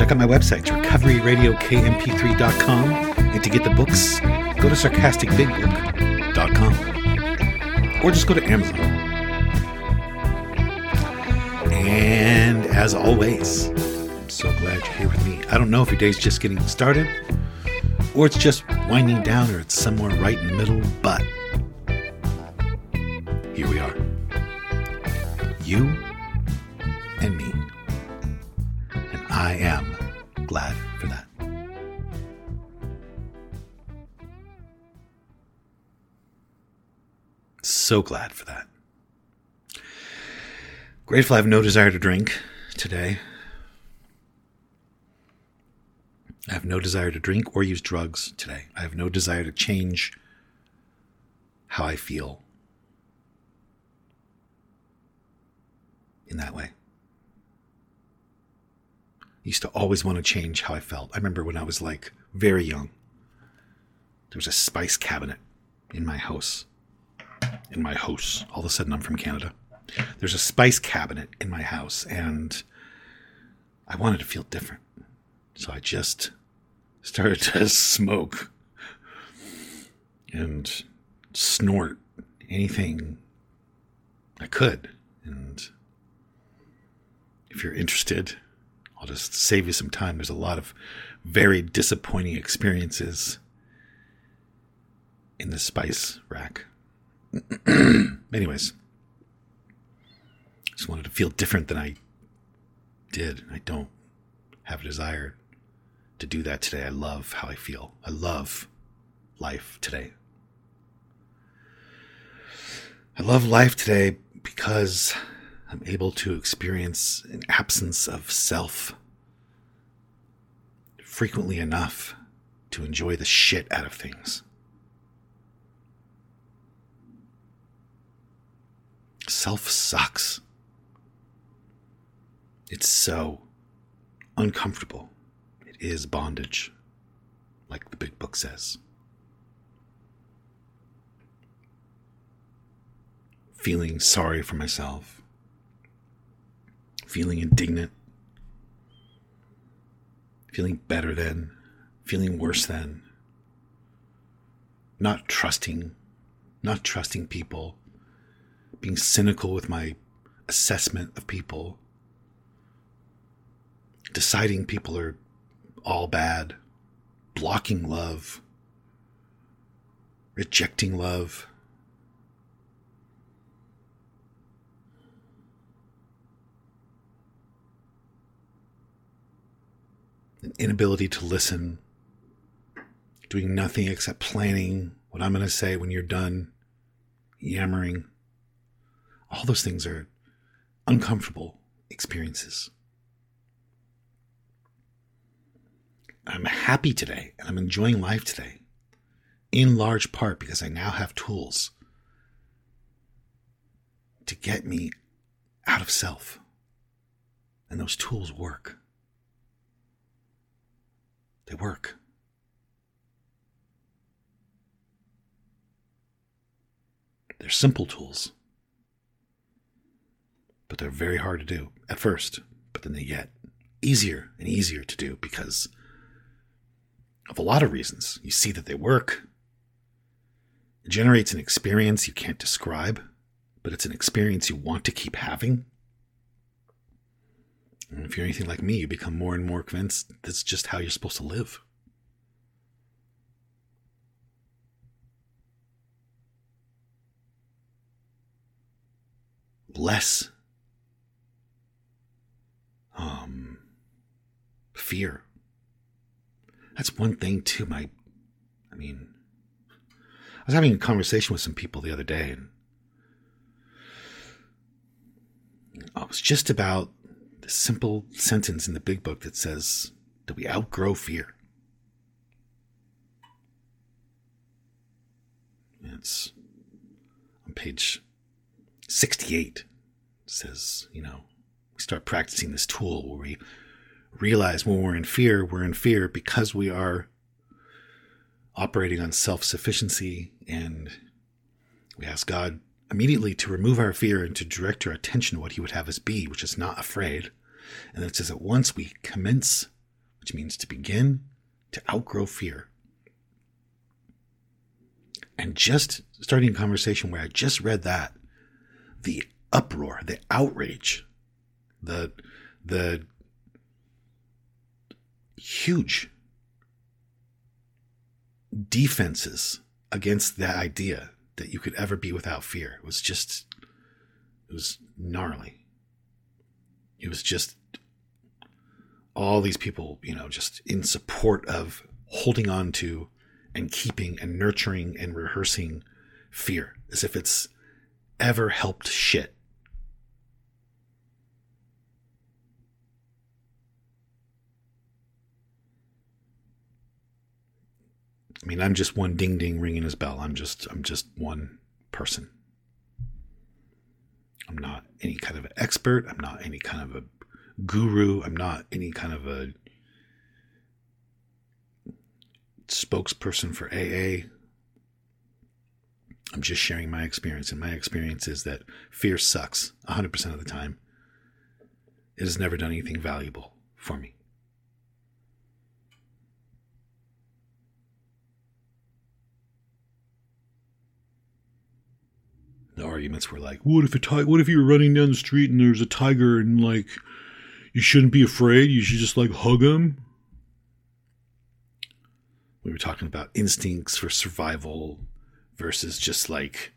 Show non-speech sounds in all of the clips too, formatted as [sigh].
Check out my website, recoveryradiokmp3.com. And to get the books, go to sarcasticbigbook.com. Or just go to Amazon. And as always, I'm so glad you're here with me. I don't know if your day's just getting started, or it's just winding down, or it's somewhere right in the middle, but here we are. You glad for that. So glad for that. Grateful I have no desire to drink today. I have no desire to drink or use drugs today. I have no desire to change how I feel in that way. Used to always want to change how I felt. I remember when I was like very young, there was a spice cabinet in my house. In my house. All of a sudden, I'm from Canada. There's a spice cabinet in my house, and I wanted to feel different. So I just started [laughs] to smoke and snort anything I could. And if you're interested, I'll just save you some time. There's a lot of very disappointing experiences in the spice rack. [clears throat] Anyways, just wanted to feel different than I did. I don't have a desire to do that today. I love how I feel. I love life today. I love life today because I'm able to experience an absence of self frequently enough to enjoy the shit out of things. Self sucks. It's so uncomfortable. It is bondage, like the big book says. Feeling sorry for myself, feeling indignant, feeling better than, feeling worse than, not trusting, not trusting people, being cynical with my assessment of people, deciding people are all bad, blocking love, rejecting love. An inability to listen, doing nothing except planning what I'm going to say when you're done, yammering. All those things are uncomfortable experiences. I'm happy today and I'm enjoying life today, in large part because I now have tools to get me out of self. And those tools work. They work. They're simple tools, but they're very hard to do at first, but then they get easier and easier to do because of a lot of reasons. You see that they work. It generates an experience you can't describe, but it's an experience you want to keep having. And if you're anything like me, you become more and more convinced that's just how you're supposed to live. Less um, fear. That's one thing too. My, I mean, I was having a conversation with some people the other day, and I was just about simple sentence in the big book that says that we outgrow fear. It's on page 68. It says, you know, we start practicing this tool where we realize when we're in fear, we're in fear because we are operating on self sufficiency and we ask God immediately to remove our fear and to direct our attention to what He would have us be, which is not afraid. And it says that once we commence, which means to begin, to outgrow fear. And just starting a conversation where I just read that, the uproar, the outrage, the the huge defenses against that idea that you could ever be without fear. It was just, it was gnarly. It was just all these people, you know, just in support of holding on to and keeping and nurturing and rehearsing fear as if it's ever helped shit. I mean, I'm just one ding ding ringing his bell. I'm just I'm just one person. I'm not any kind of an expert. I'm not any kind of a guru. I'm not any kind of a spokesperson for AA. I'm just sharing my experience, and my experience is that fear sucks 100% of the time. It has never done anything valuable for me. the arguments were like, "What if a ti- What if you were running down the street and there's a tiger and like you shouldn't be afraid? You should just like hug him." We were talking about instincts for survival versus just like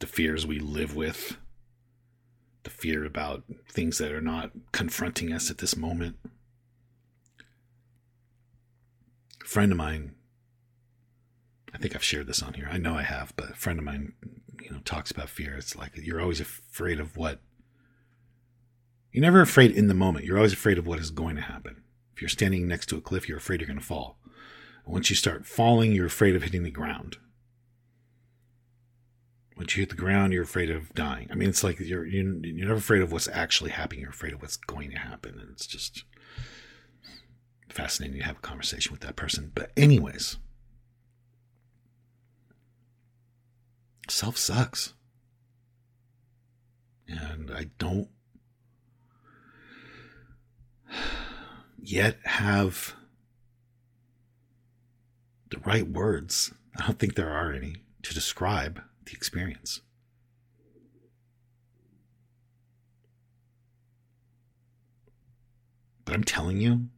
the fears we live with, the fear about things that are not confronting us at this moment. A friend of mine I think I've shared this on here. I know I have, but a friend of mine you know talks about fear it's like you're always afraid of what you're never afraid in the moment. You're always afraid of what is going to happen. If you're standing next to a cliff you're afraid you're going to fall once you start falling you're afraid of hitting the ground. Once you hit the ground you're afraid of dying. I mean it's like you're you're, you're never afraid of what's actually happening. You're afraid of what's going to happen. And it's just fascinating to have a conversation with that person. But anyways self sucks. And I don't yet have the right words. I don't think there are any to describe the experience. But I'm telling you,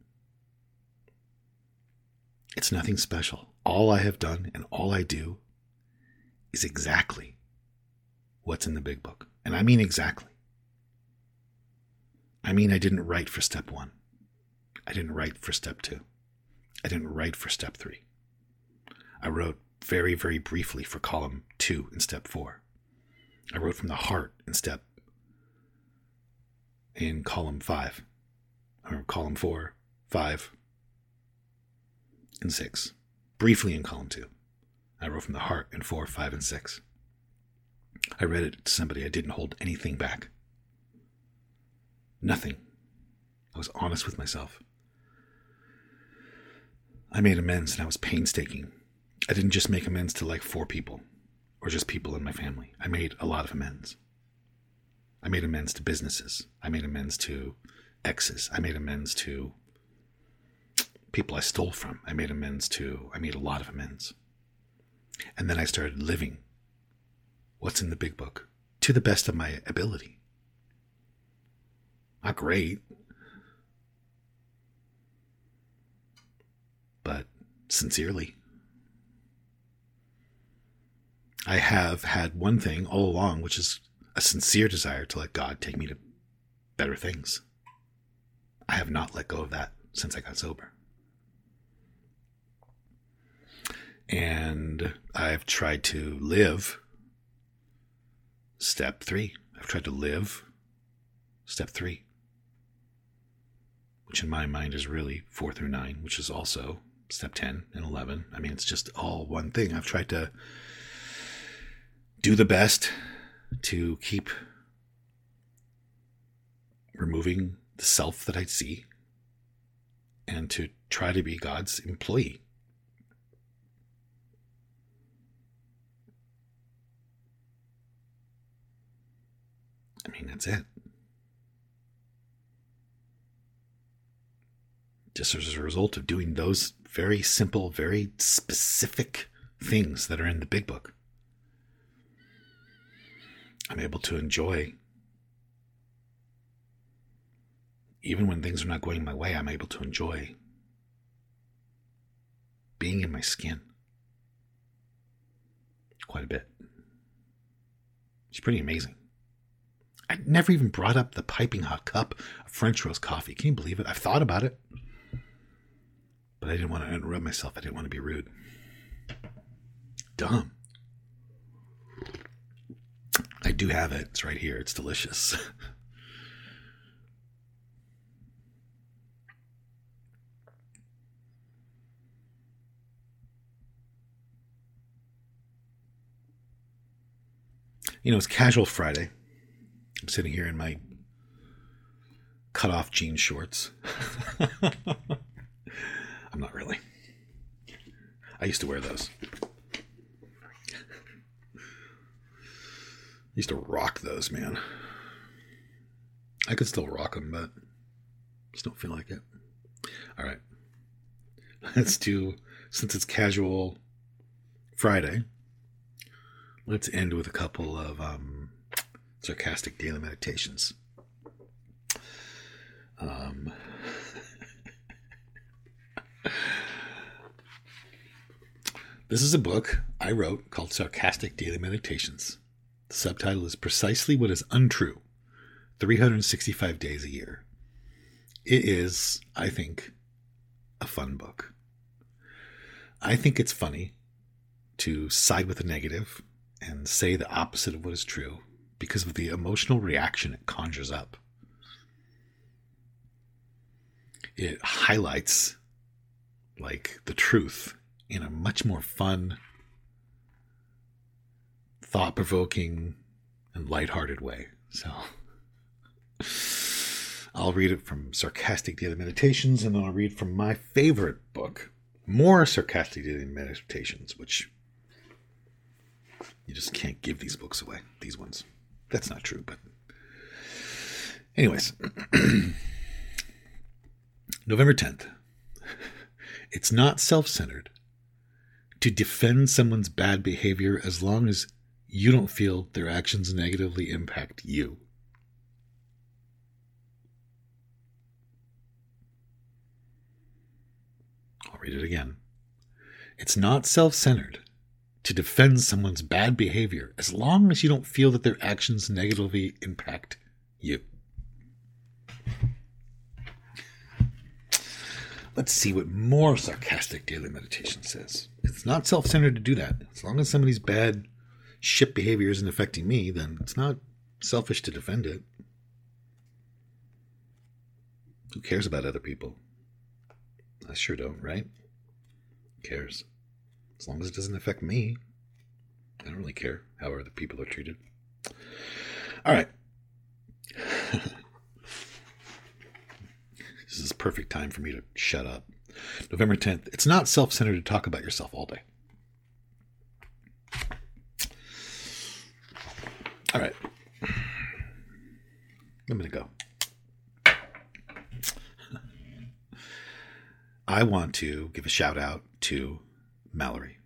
it's nothing special. All I have done and all I do is exactly what's in the big book. And I mean exactly. I mean, I didn't write for step one. I didn't write for step two. I didn't write for step three. I wrote very, very briefly for column two in step four. I wrote from the heart in step in column five, or column four, five, and six. Briefly in column two. I wrote from the heart in four, five, and six. I read it to somebody. I didn't hold anything back. Nothing. I was honest with myself. I made amends and I was painstaking. I didn't just make amends to like four people or just people in my family. I made a lot of amends. I made amends to businesses. I made amends to exes. I made amends to people I stole from. I made amends to, I made a lot of amends. And then I started living what's in the big book to the best of my ability. Not great. But sincerely. I have had one thing all along, which is a sincere desire to let God take me to better things. I have not let go of that since I got sober. And I've tried to live step three. I've tried to live step three, which in my mind is really four through nine, which is also step 10 and 11. I mean, it's just all one thing. I've tried to do the best to keep removing the self that I see and to try to be God's employee. I mean, that's it. Just as a result of doing those very simple, very specific things that are in the big book, I'm able to enjoy. Even when things are not going my way, I'm able to enjoy being in my skin quite a bit. It's pretty amazing. I never even brought up the piping hot cup of French roast coffee. Can you believe it? I've thought about it. But I didn't want to interrupt myself. I didn't want to be rude. Dumb. I do have it. It's right here. It's delicious. [laughs] you know, it's casual Friday. I'm sitting here in my cut off jean shorts. [laughs] I'm not really. I used to wear those. I used to rock those, man. I could still rock them, but just don't feel like it. All right. [laughs] Let's do, since it's casual Friday, let's end with a couple of um, sarcastic daily meditations. Um, this is a book I wrote called Sarcastic Daily Meditations. The subtitle is Precisely What is Untrue 365 Days a Year. It is, I think, a fun book. I think it's funny to side with the negative and say the opposite of what is true because of the emotional reaction it conjures up. It highlights like the truth in a much more fun, thought provoking, and lighthearted way. So I'll read it from Sarcastic Daily Meditations, and then I'll read from my favorite book, More Sarcastic Daily Meditations, which you just can't give these books away, these ones. That's not true, but. Anyways, [clears throat] November 10th. It's not self centered to defend someone's bad behavior as long as you don't feel their actions negatively impact you. I'll read it again. It's not self centered to defend someone's bad behavior as long as you don't feel that their actions negatively impact you. Let's see what more sarcastic daily meditation says. It's not self centered to do that. As long as somebody's bad shit behavior isn't affecting me, then it's not selfish to defend it. Who cares about other people? I sure don't, right? Who cares? As long as it doesn't affect me, I don't really care how other people are treated. All right. [laughs] this is perfect time for me to shut up. November 10th. It's not self centered to talk about yourself all day. All right. I'm going to go. I want to give a shout out to Mallory.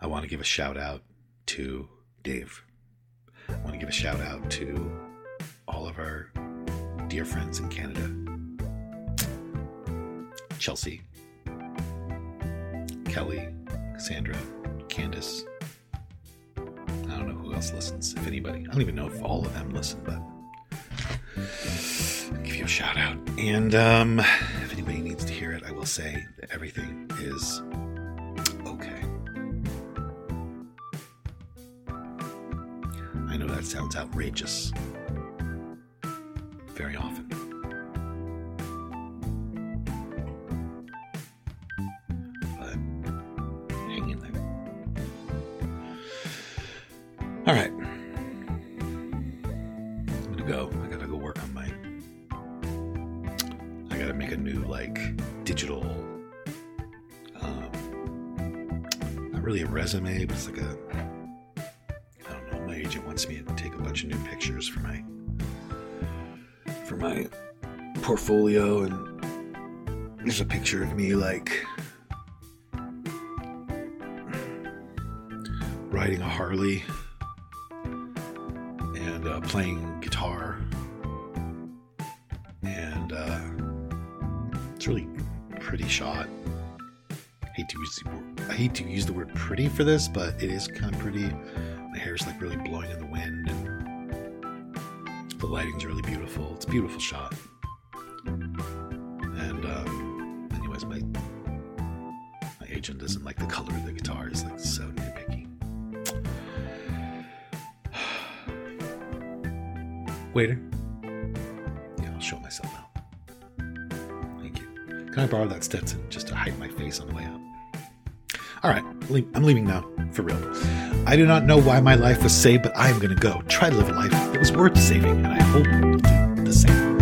I want to give a shout out to Dave. I want to give a shout out to all of our dear friends in Canada Chelsea, Kelly, Cassandra, Candace. I don't know who else listens, if anybody. I don't even know if all of them listen, but I'll give you a shout out. And um, if anybody needs to hear it, I will say that everything is okay. I know that sounds outrageous very often. Digital. Um, not really a resume, but it's like a. I don't know. My agent wants me to take a bunch of new pictures for my for my portfolio and there's a picture of me like riding a Harley and uh, playing guitar and uh, it's really pretty shot. Hate to use the word, I hate to use the word pretty for this, but it is kind of pretty. My hair's like really blowing in the wind and the lighting's really beautiful. It's a beautiful shot. And um, anyways, my my agent doesn't like the color of the guitar. It's like so nitpicky. [sighs] Waiter. Yeah, I'll show myself. Can I borrow that Stetson just to hide my face on the way out? All right, I'm leaving now, for real. I do not know why my life was saved, but I am going to go try to live a life that was worth saving, and I hope you'll do the same.